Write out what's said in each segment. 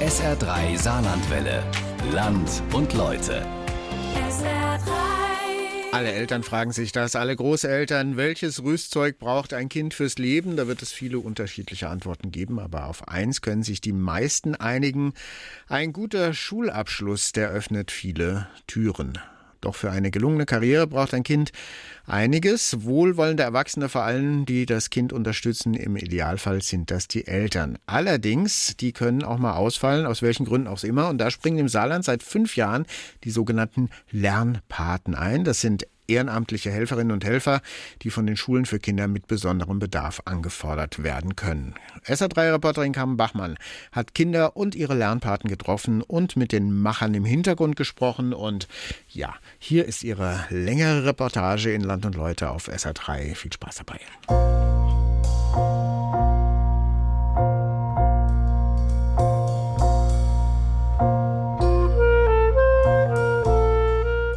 SR3 Saarlandwelle. Land und Leute. Alle Eltern fragen sich das, alle Großeltern, welches Rüstzeug braucht ein Kind fürs Leben? Da wird es viele unterschiedliche Antworten geben, aber auf eins können sich die meisten einigen. Ein guter Schulabschluss, der öffnet viele Türen. Doch für eine gelungene Karriere braucht ein Kind einiges. Wohlwollende Erwachsene vor allem, die das Kind unterstützen, im Idealfall sind das die Eltern. Allerdings, die können auch mal ausfallen, aus welchen Gründen auch immer. Und da springen im Saarland seit fünf Jahren die sogenannten Lernpaten ein. Das sind ehrenamtliche Helferinnen und Helfer, die von den Schulen für Kinder mit besonderem Bedarf angefordert werden können. SA3-Reporterin Carmen Bachmann hat Kinder und ihre Lernpaten getroffen und mit den Machern im Hintergrund gesprochen. Und ja, hier ist ihre längere Reportage in Land und Leute auf SA3. Viel Spaß dabei.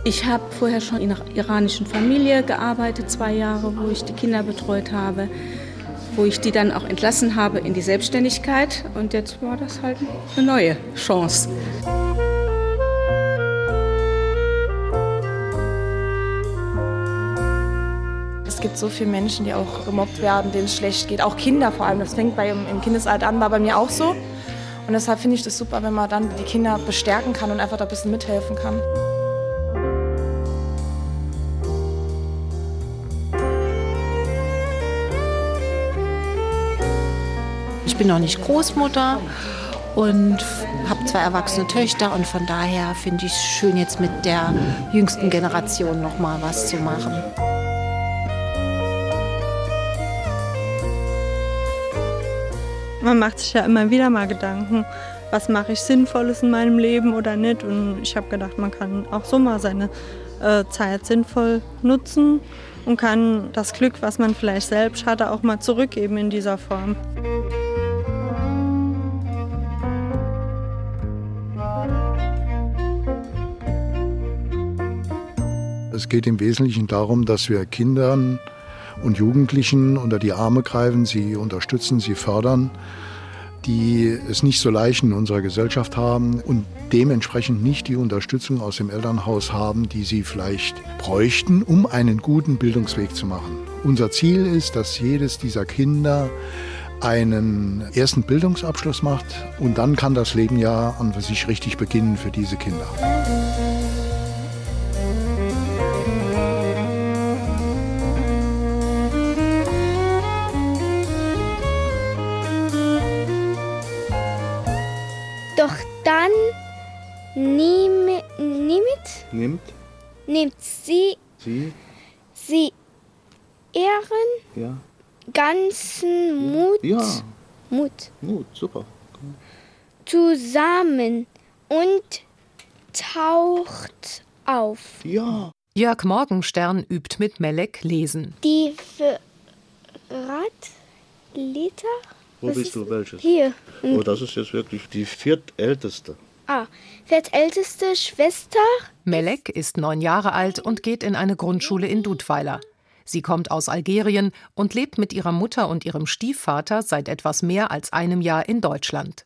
Ich habe vorher schon in einer iranischen Familie gearbeitet, zwei Jahre, wo ich die Kinder betreut habe, wo ich die dann auch entlassen habe in die Selbstständigkeit. Und jetzt war das halt eine neue Chance. Es gibt so viele Menschen, die auch gemobbt werden, denen es schlecht geht. Auch Kinder vor allem. Das fängt bei, im Kindesalter an, war bei mir auch so. Und deshalb finde ich das super, wenn man dann die Kinder bestärken kann und einfach da ein bisschen mithelfen kann. Ich bin noch nicht Großmutter und habe zwei erwachsene Töchter und von daher finde ich es schön, jetzt mit der jüngsten Generation noch mal was zu machen. Man macht sich ja immer wieder mal Gedanken, was mache ich Sinnvolles in meinem Leben oder nicht. Und ich habe gedacht, man kann auch so mal seine äh, Zeit sinnvoll nutzen und kann das Glück, was man vielleicht selbst hatte, auch mal zurückgeben in dieser Form. Es geht im Wesentlichen darum, dass wir Kindern und Jugendlichen unter die Arme greifen, sie unterstützen, sie fördern, die es nicht so leicht in unserer Gesellschaft haben und dementsprechend nicht die Unterstützung aus dem Elternhaus haben, die sie vielleicht bräuchten, um einen guten Bildungsweg zu machen. Unser Ziel ist, dass jedes dieser Kinder einen ersten Bildungsabschluss macht und dann kann das Leben ja an sich richtig beginnen für diese Kinder. Ihren ja, ganzen Mut, ja, Mut Mut, super. zusammen und taucht auf. Ja. Jörg Morgenstern übt mit Melek Lesen. Die Radliter? Wo Was bist ist- du? Welches? Hier. Oh, das ist jetzt wirklich die viertälteste. Ah, viertälteste Schwester. Melek ist neun Jahre alt und geht in eine Grundschule in Dudweiler. Sie kommt aus Algerien und lebt mit ihrer Mutter und ihrem Stiefvater seit etwas mehr als einem Jahr in Deutschland.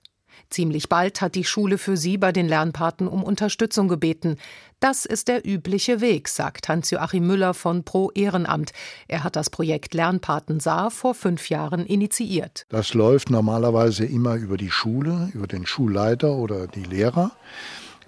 Ziemlich bald hat die Schule für sie bei den Lernpaten um Unterstützung gebeten. Das ist der übliche Weg, sagt Hans-Joachim Müller von Pro Ehrenamt. Er hat das Projekt Lernpaten Saar vor fünf Jahren initiiert. Das läuft normalerweise immer über die Schule, über den Schulleiter oder die Lehrer,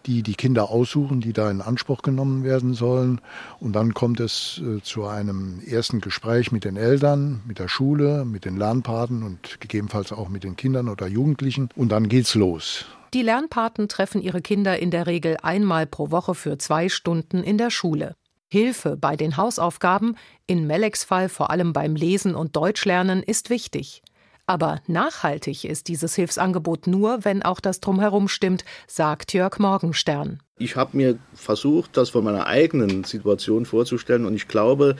die die Kinder aussuchen, die da in Anspruch genommen werden sollen. Und dann kommt es äh, zu einem ersten Gespräch mit den Eltern, mit der Schule, mit den Lernpaten und gegebenenfalls auch mit den Kindern oder Jugendlichen. Und dann geht's los. Die Lernpaten treffen ihre Kinder in der Regel einmal pro Woche für zwei Stunden in der Schule. Hilfe bei den Hausaufgaben, in Meleks Fall vor allem beim Lesen und Deutschlernen, ist wichtig. Aber nachhaltig ist dieses Hilfsangebot nur, wenn auch das Drumherum stimmt, sagt Jörg Morgenstern. Ich habe mir versucht, das von meiner eigenen Situation vorzustellen und ich glaube,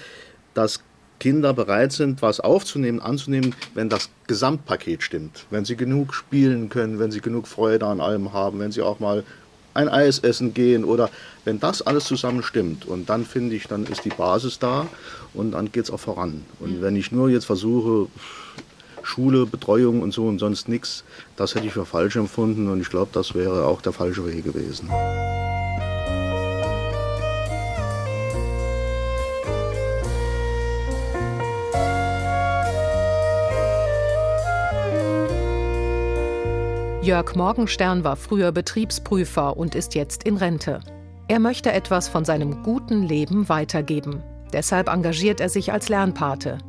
dass Kinder bereit sind, was aufzunehmen, anzunehmen, wenn das Gesamtpaket stimmt. Wenn sie genug spielen können, wenn sie genug Freude an allem haben, wenn sie auch mal ein Eis essen gehen oder wenn das alles zusammen stimmt. Und dann finde ich, dann ist die Basis da und dann geht es auch voran. Und wenn ich nur jetzt versuche, Schule, Betreuung und so und sonst nichts, das hätte ich für falsch empfunden und ich glaube, das wäre auch der falsche Weg gewesen. Jörg Morgenstern war früher Betriebsprüfer und ist jetzt in Rente. Er möchte etwas von seinem guten Leben weitergeben. Deshalb engagiert er sich als Lernpate.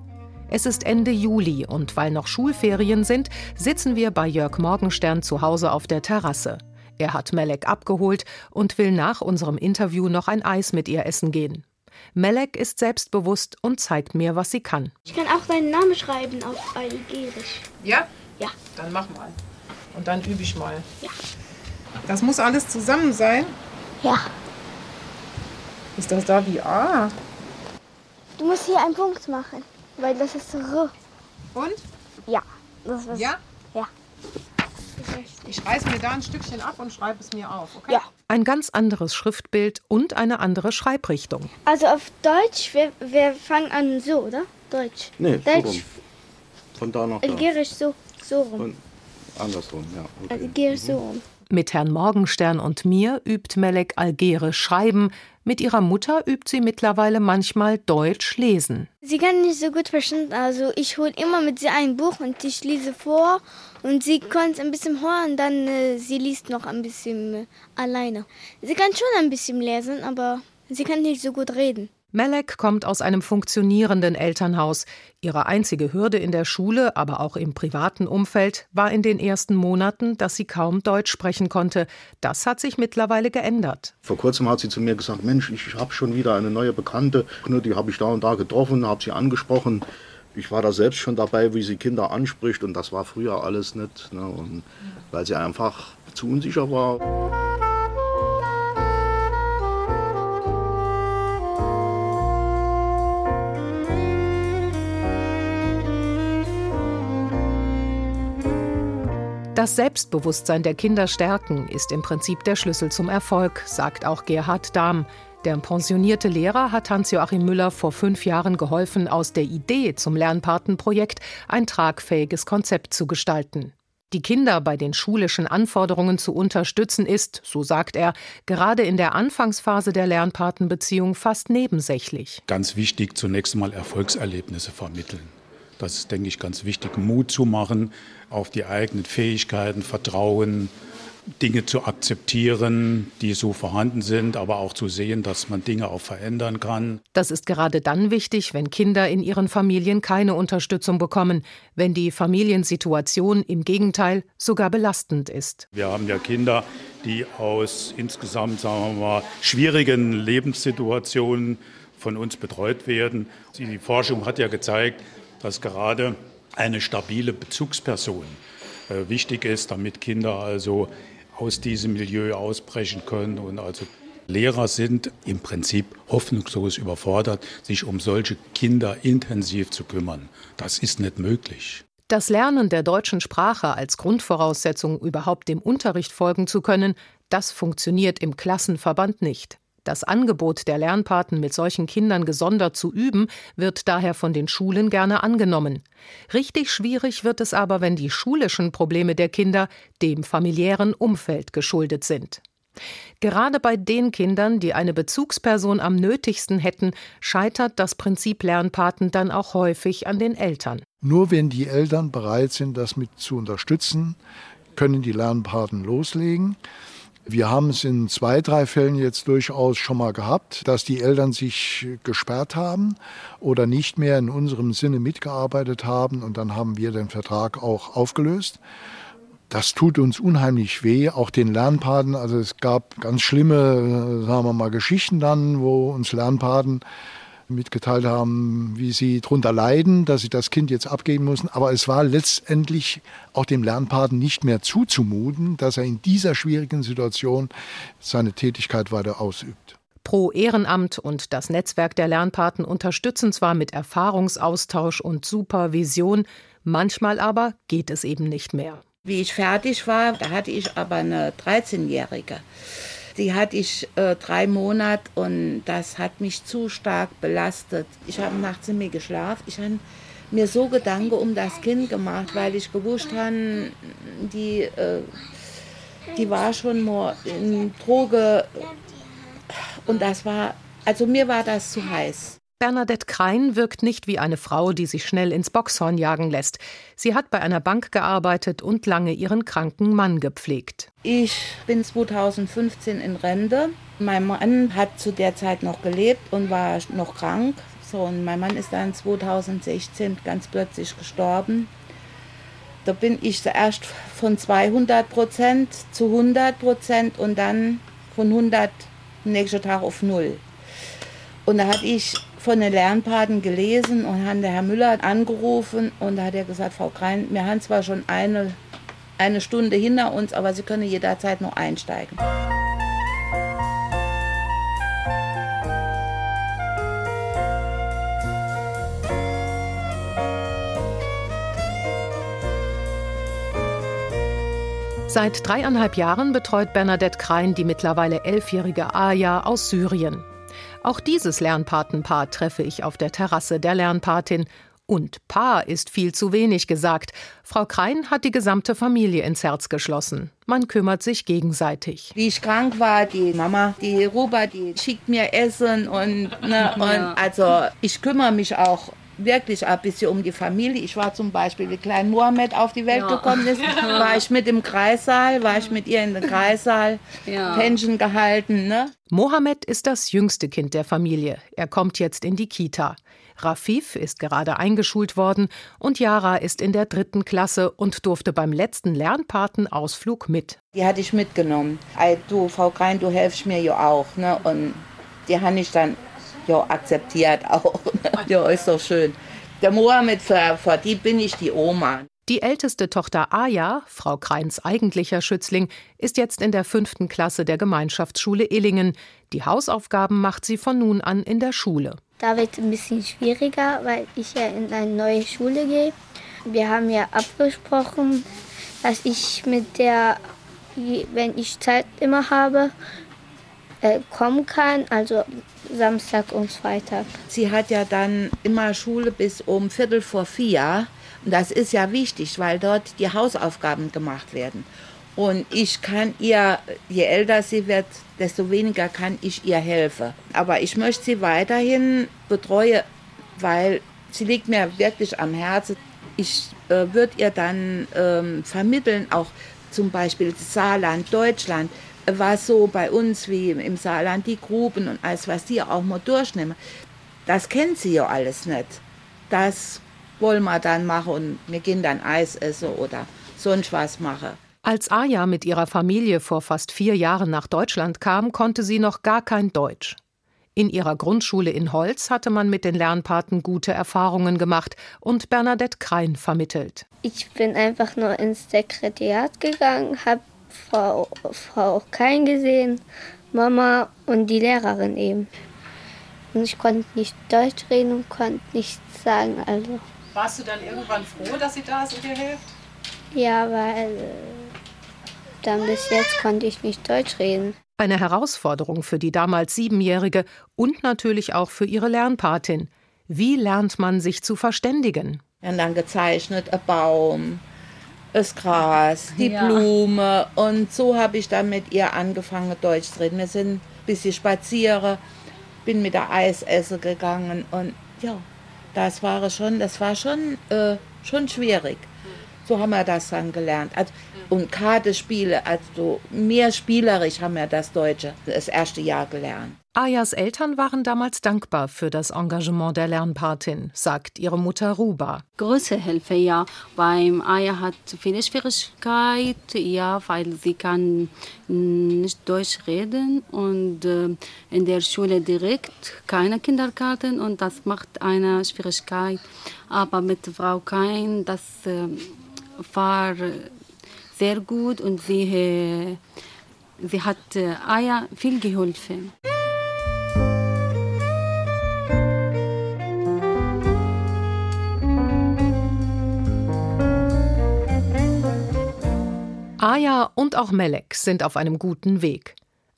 Es ist Ende Juli und weil noch Schulferien sind, sitzen wir bei Jörg Morgenstern zu Hause auf der Terrasse. Er hat Melek abgeholt und will nach unserem Interview noch ein Eis mit ihr essen gehen. Melek ist selbstbewusst und zeigt mir, was sie kann. Ich kann auch deinen Namen schreiben auf Algerisch. Ja? Ja. Dann mach mal. Und dann übe ich mal. Ja. Das muss alles zusammen sein? Ja. Ist das da wie A? Du musst hier einen Punkt machen, weil das ist R. Und? Ja. Das ist Ja? Ja. Ich reiß mir da ein Stückchen ab und schreibe es mir auf, okay? Ja. Ein ganz anderes Schriftbild und eine andere Schreibrichtung. Also auf Deutsch, wir, wir fangen an so, oder? Deutsch. Nee, so Deutsch, rum. Von da nach da. Algerisch so, so rum. Und andersrum, ja. Okay. Algerisch so rum. Mit Herrn Morgenstern und mir übt Melek Algerisch schreiben, mit ihrer Mutter übt sie mittlerweile manchmal Deutsch lesen. Sie kann nicht so gut verstehen, also ich hole immer mit sie ein Buch und ich lese vor und sie kann es ein bisschen hören und dann äh, sie liest noch ein bisschen äh, alleine. Sie kann schon ein bisschen lesen, aber sie kann nicht so gut reden. Melek kommt aus einem funktionierenden Elternhaus. Ihre einzige Hürde in der Schule, aber auch im privaten Umfeld, war in den ersten Monaten, dass sie kaum Deutsch sprechen konnte. Das hat sich mittlerweile geändert. Vor kurzem hat sie zu mir gesagt, Mensch, ich habe schon wieder eine neue Bekannte, ne, die habe ich da und da getroffen, habe sie angesprochen. Ich war da selbst schon dabei, wie sie Kinder anspricht und das war früher alles nicht, ne, und weil sie einfach zu unsicher war. Das Selbstbewusstsein der Kinder stärken ist im Prinzip der Schlüssel zum Erfolg, sagt auch Gerhard Dahm. Der pensionierte Lehrer hat Hans-Joachim Müller vor fünf Jahren geholfen, aus der Idee zum Lernpatenprojekt ein tragfähiges Konzept zu gestalten. Die Kinder bei den schulischen Anforderungen zu unterstützen ist, so sagt er, gerade in der Anfangsphase der Lernpatenbeziehung fast nebensächlich. Ganz wichtig, zunächst mal Erfolgserlebnisse vermitteln. Das ist, denke ich, ganz wichtig, Mut zu machen, auf die eigenen Fähigkeiten, Vertrauen, Dinge zu akzeptieren, die so vorhanden sind, aber auch zu sehen, dass man Dinge auch verändern kann. Das ist gerade dann wichtig, wenn Kinder in ihren Familien keine Unterstützung bekommen, wenn die Familiensituation im Gegenteil sogar belastend ist. Wir haben ja Kinder, die aus insgesamt, sagen wir mal, schwierigen Lebenssituationen von uns betreut werden. Die Forschung hat ja gezeigt, dass gerade eine stabile Bezugsperson äh, wichtig ist, damit Kinder also aus diesem Milieu ausbrechen können und also Lehrer sind im Prinzip hoffnungslos überfordert, sich um solche Kinder intensiv zu kümmern. Das ist nicht möglich. Das Lernen der deutschen Sprache als Grundvoraussetzung, überhaupt dem Unterricht folgen zu können, das funktioniert im Klassenverband nicht. Das Angebot der Lernpaten mit solchen Kindern gesondert zu üben, wird daher von den Schulen gerne angenommen. Richtig schwierig wird es aber, wenn die schulischen Probleme der Kinder dem familiären Umfeld geschuldet sind. Gerade bei den Kindern, die eine Bezugsperson am nötigsten hätten, scheitert das Prinzip Lernpaten dann auch häufig an den Eltern. Nur wenn die Eltern bereit sind, das mit zu unterstützen, können die Lernpaten loslegen. Wir haben es in zwei, drei Fällen jetzt durchaus schon mal gehabt, dass die Eltern sich gesperrt haben oder nicht mehr in unserem Sinne mitgearbeitet haben und dann haben wir den Vertrag auch aufgelöst. Das tut uns unheimlich weh, auch den Lernpaten. Also es gab ganz schlimme, sagen wir mal, Geschichten dann, wo uns Lernpaten mitgeteilt haben, wie sie darunter leiden, dass sie das Kind jetzt abgeben müssen. Aber es war letztendlich auch dem Lernpaten nicht mehr zuzumuten, dass er in dieser schwierigen Situation seine Tätigkeit weiter ausübt. Pro Ehrenamt und das Netzwerk der Lernpaten unterstützen zwar mit Erfahrungsaustausch und Supervision, manchmal aber geht es eben nicht mehr. Wie ich fertig war, da hatte ich aber eine 13-Jährige. Die hatte ich äh, drei Monate und das hat mich zu stark belastet. Ich habe nachts in mir geschlafen. Ich habe mir so Gedanken um das Kind gemacht, weil ich gewusst habe, die, äh, die war schon mal in Droge und das war, also mir war das zu heiß. Bernadette Krein wirkt nicht wie eine Frau, die sich schnell ins Boxhorn jagen lässt. Sie hat bei einer Bank gearbeitet und lange ihren kranken Mann gepflegt. Ich bin 2015 in Rente. Mein Mann hat zu der Zeit noch gelebt und war noch krank. So, und mein Mann ist dann 2016 ganz plötzlich gestorben. Da bin ich zuerst von 200 Prozent zu 100 Prozent und dann von 100 nächsten Tag auf Null. Und da hatte ich von den Lernpaten gelesen und haben der Herr Müller angerufen und da hat er gesagt, Frau Krein, wir haben zwar schon eine, eine Stunde hinter uns, aber Sie können jederzeit noch einsteigen. Seit dreieinhalb Jahren betreut Bernadette Krein die mittlerweile elfjährige Aya aus Syrien. Auch dieses Lernpatenpaar treffe ich auf der Terrasse der Lernpatin. Und Paar ist viel zu wenig gesagt. Frau Krein hat die gesamte Familie ins Herz geschlossen. Man kümmert sich gegenseitig. Wie ich krank war, die Mama, die Ruba, die schickt mir Essen und, ne, und also ich kümmere mich auch wirklich ein bisschen um die Familie. Ich war zum Beispiel, wie klein Mohammed auf die Welt ja. gekommen ist, war ich mit im Kreissaal, war ich mit ihr in den Kreissaal, ja. Pension gehalten. Ne? Mohammed ist das jüngste Kind der Familie. Er kommt jetzt in die Kita. Rafif ist gerade eingeschult worden und Yara ist in der dritten Klasse und durfte beim letzten Lernpatenausflug mit. Die hatte ich mitgenommen. Du, Frau Krein, du helfst mir ja auch. Ne? Und die habe ich dann ja, akzeptiert auch. ja, ist doch schön. Der Mohammed, für, für die bin ich die Oma. Die älteste Tochter Aya, Frau Kreins eigentlicher Schützling, ist jetzt in der fünften Klasse der Gemeinschaftsschule Illingen. Die Hausaufgaben macht sie von nun an in der Schule. Da wird es ein bisschen schwieriger, weil ich ja in eine neue Schule gehe. Wir haben ja abgesprochen, dass ich mit der, wenn ich Zeit immer habe, äh, kommen kann, also Samstag und Freitag. Sie hat ja dann immer Schule bis um Viertel vor vier. Und das ist ja wichtig, weil dort die Hausaufgaben gemacht werden. Und ich kann ihr, je älter sie wird, desto weniger kann ich ihr helfen. Aber ich möchte sie weiterhin betreuen, weil sie liegt mir wirklich am Herzen. Ich äh, würde ihr dann ähm, vermitteln, auch zum Beispiel Saarland, Deutschland was so bei uns wie im Saarland die Gruben und alles, was die auch mal durchnehmen, das kennt sie ja alles nicht. Das wollen wir dann machen und wir gehen dann Eis essen oder sonst was machen. Als Aja mit ihrer Familie vor fast vier Jahren nach Deutschland kam, konnte sie noch gar kein Deutsch. In ihrer Grundschule in Holz hatte man mit den Lernpaten gute Erfahrungen gemacht und Bernadette Krein vermittelt. Ich bin einfach nur ins Sekretariat gegangen, habe Frau, Frau Kein gesehen, Mama und die Lehrerin eben. Und ich konnte nicht Deutsch reden und konnte nichts sagen. Also. Warst du dann irgendwann froh, dass sie da ist und dir hilft? Ja, weil äh, dann bis jetzt konnte ich nicht Deutsch reden. Eine Herausforderung für die damals Siebenjährige und natürlich auch für ihre Lernpatin. Wie lernt man sich zu verständigen? Wir haben dann gezeichnet, ein Baum, das Gras, die ja. Blume. Und so habe ich dann mit ihr angefangen, Deutsch zu reden. Wir sind ein bisschen spazieren, bin mit der Eisesse gegangen und ja, das war schon, das war schon, äh, schon schwierig. So haben wir das dann gelernt. Also, und Kartenspiele, also mehr spielerisch haben wir das Deutsche das erste Jahr gelernt. Ayas Eltern waren damals dankbar für das Engagement der Lernpatin, sagt ihre Mutter Ruba. Große Hilfe, ja, weil Aya hat viele Schwierigkeiten, ja, weil sie kann nicht Deutsch reden und äh, in der Schule direkt keine Kinderkarten und das macht eine Schwierigkeit. Aber mit Frau Kain, das äh, war sehr gut und sie, äh, sie hat Aya viel geholfen. Aya und auch Melek sind auf einem guten Weg.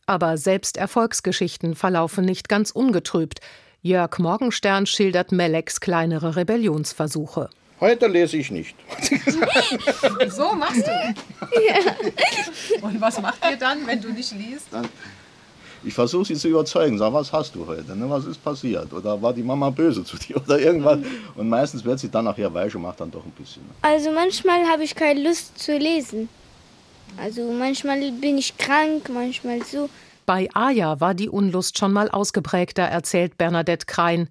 Aber selbst Erfolgsgeschichten verlaufen nicht ganz ungetrübt. Jörg Morgenstern schildert Meleks kleinere Rebellionsversuche. Heute lese ich nicht. so machst du. Ja. Und was macht ihr dann, wenn du nicht liest? Dann, ich versuche sie zu überzeugen. Sag, was hast du heute? Ne? Was ist passiert? Oder war die Mama böse zu dir oder irgendwas? Und meistens wird sie dann nachher weich und macht dann doch ein bisschen. Ne? Also manchmal habe ich keine Lust zu lesen. Also manchmal bin ich krank, manchmal so. Bei Aja war die Unlust schon mal ausgeprägter, erzählt Bernadette Krein.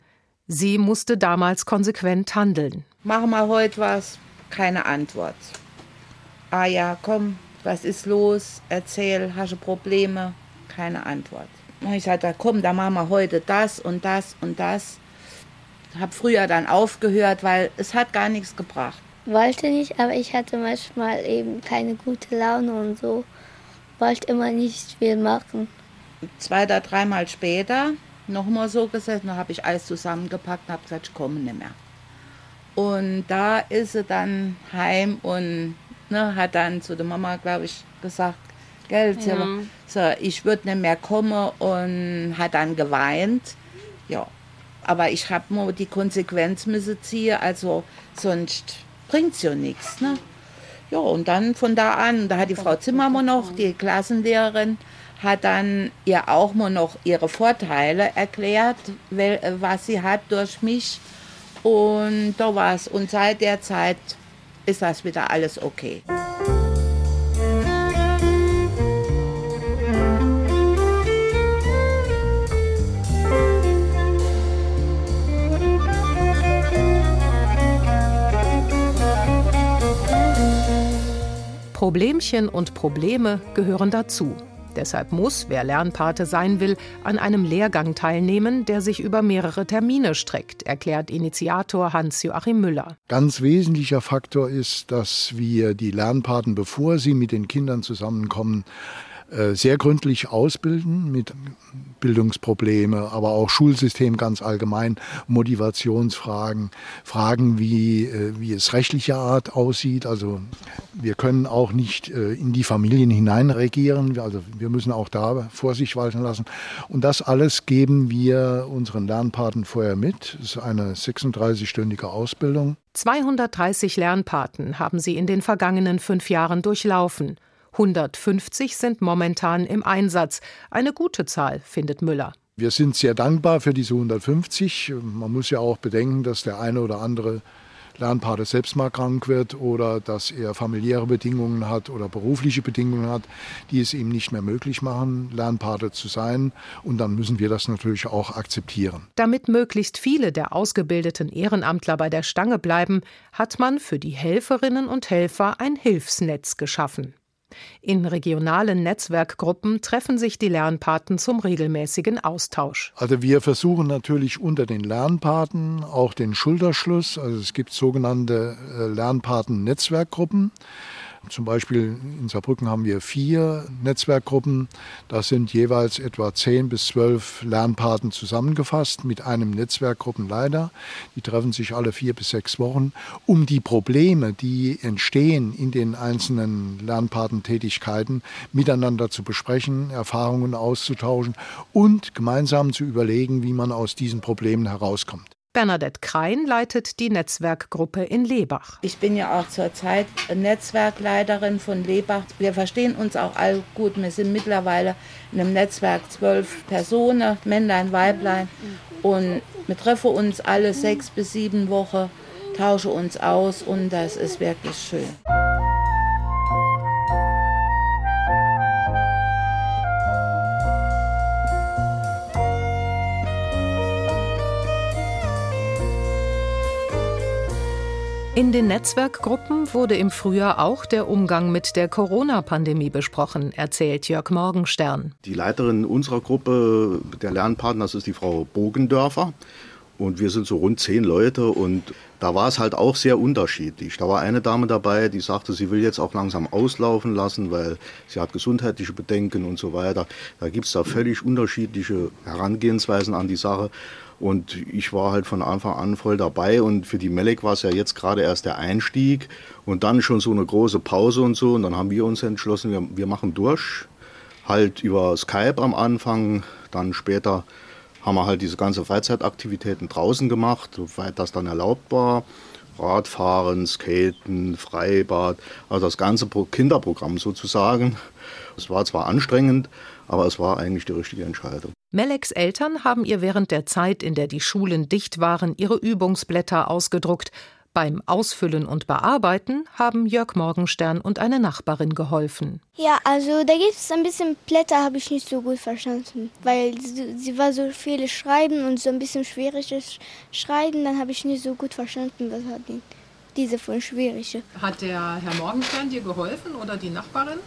Sie musste damals konsequent handeln. Mach mal heute was, keine Antwort. Aja, komm, was ist los? Erzähl, hast du Probleme? Keine Antwort. Ich sagte, komm, dann machen wir heute das und das und das. Hab früher dann aufgehört, weil es hat gar nichts gebracht. Wollte nicht, aber ich hatte manchmal eben keine gute Laune und so. Wollte immer nicht viel machen zwei oder dreimal später nochmal so gesessen, da habe ich alles zusammengepackt und habe gesagt, ich komme nicht mehr. Und da ist sie dann heim und ne, hat dann zu der Mama, glaube ich, gesagt, gell, ja. so, ich würde nicht mehr kommen und hat dann geweint. Ja, aber ich habe nur die Konsequenz müssen ziehen, also sonst bringt es ja nichts. Ne? Ja, und dann von da an, da hat die Frau Zimmermann noch, die Klassenlehrerin, hat dann ihr auch mal noch ihre Vorteile erklärt, was sie hat durch mich. Und da war es. Und seit der Zeit ist das wieder alles okay. Problemchen und Probleme gehören dazu. Deshalb muss, wer Lernpate sein will, an einem Lehrgang teilnehmen, der sich über mehrere Termine streckt, erklärt Initiator Hans-Joachim Müller. Ganz wesentlicher Faktor ist, dass wir die Lernpaten, bevor sie mit den Kindern zusammenkommen, sehr gründlich ausbilden mit Bildungsprobleme, aber auch Schulsystem ganz allgemein, Motivationsfragen, Fragen wie, äh, wie es rechtlicher Art aussieht. Also wir können auch nicht äh, in die Familien hineinregieren, also wir müssen auch da Vorsicht walten lassen. Und das alles geben wir unseren Lernpaten vorher mit. Es ist eine 36-stündige Ausbildung. 230 Lernpaten haben sie in den vergangenen fünf Jahren durchlaufen. 150 sind momentan im Einsatz. Eine gute Zahl, findet Müller. Wir sind sehr dankbar für diese 150. Man muss ja auch bedenken, dass der eine oder andere Lernpate selbst mal krank wird oder dass er familiäre Bedingungen hat oder berufliche Bedingungen hat, die es ihm nicht mehr möglich machen, Lernpate zu sein. Und dann müssen wir das natürlich auch akzeptieren. Damit möglichst viele der ausgebildeten Ehrenamtler bei der Stange bleiben, hat man für die Helferinnen und Helfer ein Hilfsnetz geschaffen. In regionalen Netzwerkgruppen treffen sich die Lernpaten zum regelmäßigen Austausch. Also wir versuchen natürlich unter den Lernpaten auch den Schulterschluss. Also es gibt sogenannte äh, Lernpaten-Netzwerkgruppen. Zum Beispiel in Saarbrücken haben wir vier Netzwerkgruppen. Da sind jeweils etwa zehn bis zwölf Lernpaten zusammengefasst mit einem Netzwerkgruppenleiter. Die treffen sich alle vier bis sechs Wochen, um die Probleme, die entstehen in den einzelnen Lernpatentätigkeiten, miteinander zu besprechen, Erfahrungen auszutauschen und gemeinsam zu überlegen, wie man aus diesen Problemen herauskommt. Bernadette Krein leitet die Netzwerkgruppe in Lebach. Ich bin ja auch zurzeit Netzwerkleiterin von Lebach. Wir verstehen uns auch all gut. Wir sind mittlerweile in einem Netzwerk zwölf Personen, Männlein, Weiblein. Und wir treffen uns alle sechs bis sieben Wochen, tauschen uns aus und das ist wirklich schön. In den Netzwerkgruppen wurde im Frühjahr auch der Umgang mit der Corona-Pandemie besprochen, erzählt Jörg Morgenstern. Die Leiterin unserer Gruppe, der Lernpartner, das ist die Frau Bogendörfer. Und wir sind so rund zehn Leute und da war es halt auch sehr unterschiedlich. Da war eine Dame dabei, die sagte, sie will jetzt auch langsam auslaufen lassen, weil sie hat gesundheitliche Bedenken und so weiter. Da gibt es da völlig unterschiedliche Herangehensweisen an die Sache. Und ich war halt von Anfang an voll dabei. Und für die Melek war es ja jetzt gerade erst der Einstieg und dann schon so eine große Pause und so. Und dann haben wir uns entschlossen, wir, wir machen durch. Halt über Skype am Anfang, dann später haben wir halt diese ganze Freizeitaktivitäten draußen gemacht, soweit das dann erlaubt war. Radfahren, Skaten, Freibad, also das ganze Kinderprogramm sozusagen. Es war zwar anstrengend, aber es war eigentlich die richtige Entscheidung. Meleks Eltern haben ihr während der Zeit, in der die Schulen dicht waren, ihre Übungsblätter ausgedruckt. Beim Ausfüllen und Bearbeiten haben Jörg Morgenstern und eine Nachbarin geholfen. Ja, also da gibt es ein bisschen Blätter, habe ich nicht so gut verstanden, weil sie, sie war so viele Schreiben und so ein bisschen schwieriges Schreiben, dann habe ich nicht so gut verstanden, was hat die, diese von schwierige. Hat der Herr Morgenstern dir geholfen oder die Nachbarin?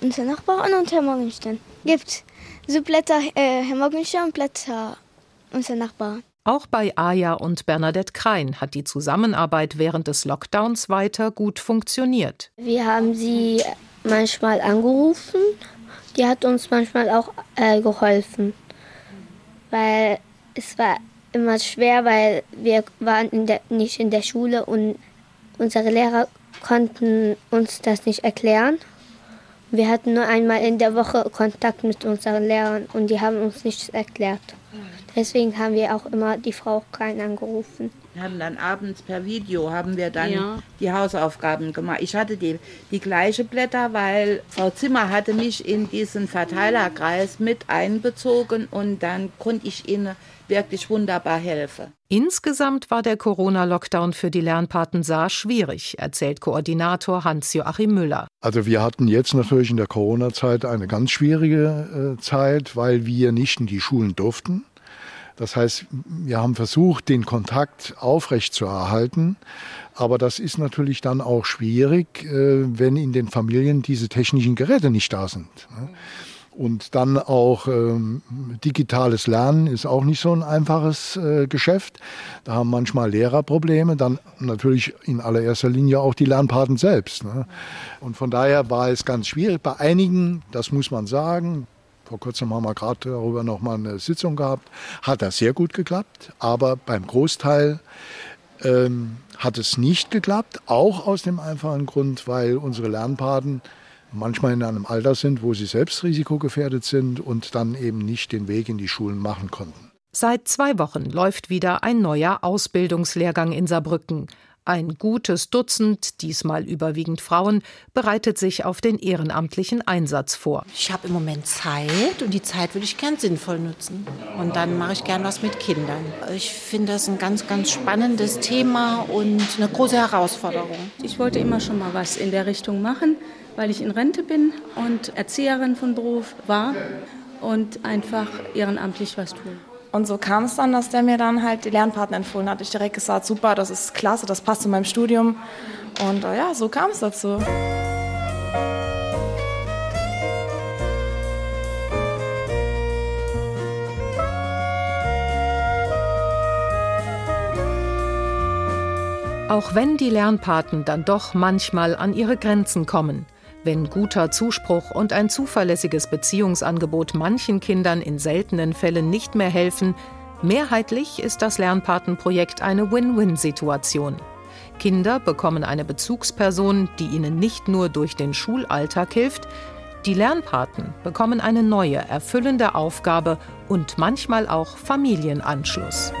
Unser Nachbarin und Herr Morgenstern. Gibt so Blätter, äh, Herr Morgenstern und Blätter unser Nachbarin. Auch bei Aja und Bernadette Krein hat die Zusammenarbeit während des Lockdowns weiter gut funktioniert. Wir haben sie manchmal angerufen. Die hat uns manchmal auch äh, geholfen, weil es war immer schwer, weil wir waren in der, nicht in der Schule und unsere Lehrer konnten uns das nicht erklären. Wir hatten nur einmal in der Woche Kontakt mit unseren Lehrern und die haben uns nichts erklärt. Deswegen haben wir auch immer die Frau Klein angerufen. Wir haben dann abends per Video haben wir dann Ja. die Hausaufgaben gemacht. Ich hatte die, die gleiche Blätter, weil Frau Zimmer hatte mich in diesen Verteilerkreis mit einbezogen und dann konnte ich ihnen wirklich wunderbar helfen. Insgesamt war der Corona-Lockdown für die Lernpaten Saar schwierig, erzählt Koordinator Hans-Joachim Müller. Also wir hatten jetzt natürlich in der Corona-Zeit eine ganz schwierige äh, Zeit, weil wir nicht in die Schulen durften. Das heißt, wir haben versucht, den Kontakt aufrechtzuerhalten. Aber das ist natürlich dann auch schwierig, äh, wenn in den Familien diese technischen Geräte nicht da sind. ne? Und dann auch ähm, digitales Lernen ist auch nicht so ein einfaches äh, Geschäft. Da haben manchmal Lehrer Probleme, dann natürlich in allererster Linie auch die Lernpaten selbst. Ne? Und von daher war es ganz schwierig. Bei einigen, das muss man sagen, vor kurzem haben wir gerade darüber noch mal eine Sitzung gehabt, hat das sehr gut geklappt. Aber beim Großteil ähm, hat es nicht geklappt, auch aus dem einfachen Grund, weil unsere Lernpaten manchmal in einem Alter sind, wo sie selbst risikogefährdet sind und dann eben nicht den Weg in die Schulen machen konnten. Seit zwei Wochen läuft wieder ein neuer Ausbildungslehrgang in Saarbrücken. Ein gutes Dutzend, diesmal überwiegend Frauen, bereitet sich auf den ehrenamtlichen Einsatz vor. Ich habe im Moment Zeit und die Zeit würde ich gern sinnvoll nutzen. Und dann mache ich gern was mit Kindern. Ich finde das ein ganz, ganz spannendes Thema und eine große Herausforderung. Ich wollte immer schon mal was in der Richtung machen, weil ich in Rente bin und Erzieherin von Beruf war und einfach ehrenamtlich was tun. Und so kam es dann, dass der mir dann halt die Lernpartner empfohlen hat. Ich direkt gesagt, super, das ist klasse, das passt zu meinem Studium. Und äh, ja, so kam es dazu. Auch wenn die Lernpaten dann doch manchmal an ihre Grenzen kommen. Wenn guter Zuspruch und ein zuverlässiges Beziehungsangebot manchen Kindern in seltenen Fällen nicht mehr helfen, mehrheitlich ist das Lernpatenprojekt eine Win-Win-Situation. Kinder bekommen eine Bezugsperson, die ihnen nicht nur durch den Schulalltag hilft, die Lernpaten bekommen eine neue, erfüllende Aufgabe und manchmal auch Familienanschluss.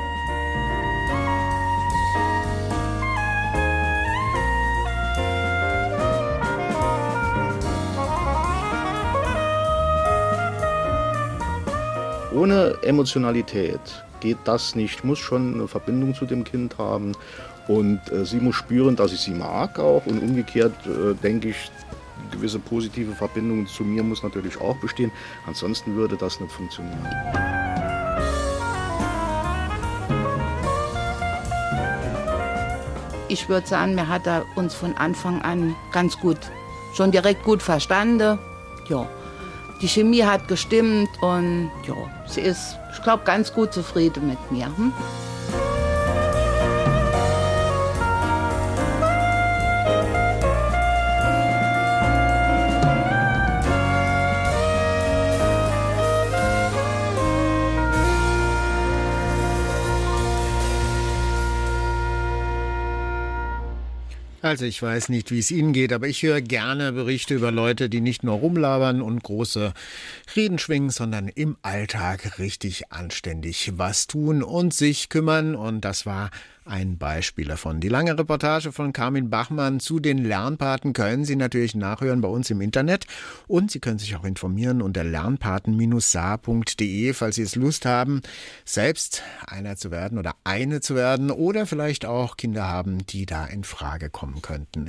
Ohne Emotionalität geht das nicht. Ich muss schon eine Verbindung zu dem Kind haben und äh, sie muss spüren, dass ich sie mag auch und umgekehrt äh, denke ich, eine gewisse positive Verbindung zu mir muss natürlich auch bestehen. Ansonsten würde das nicht funktionieren. Ich würde sagen, wir hat er uns von Anfang an ganz gut, schon direkt gut verstanden. Ja, die Chemie hat gestimmt und ja, sie ist, ich glaube, ganz gut zufrieden mit mir. Hm? Also ich weiß nicht, wie es Ihnen geht, aber ich höre gerne Berichte über Leute, die nicht nur rumlabern und große Reden schwingen, sondern im Alltag richtig anständig was tun und sich kümmern. Und das war ein Beispiel davon. Die lange Reportage von Carmin Bachmann zu den Lernpaten können Sie natürlich nachhören bei uns im Internet und Sie können sich auch informieren unter lernpaten-saar.de, falls Sie es Lust haben, selbst einer zu werden oder eine zu werden oder vielleicht auch Kinder haben, die da in Frage kommen könnten.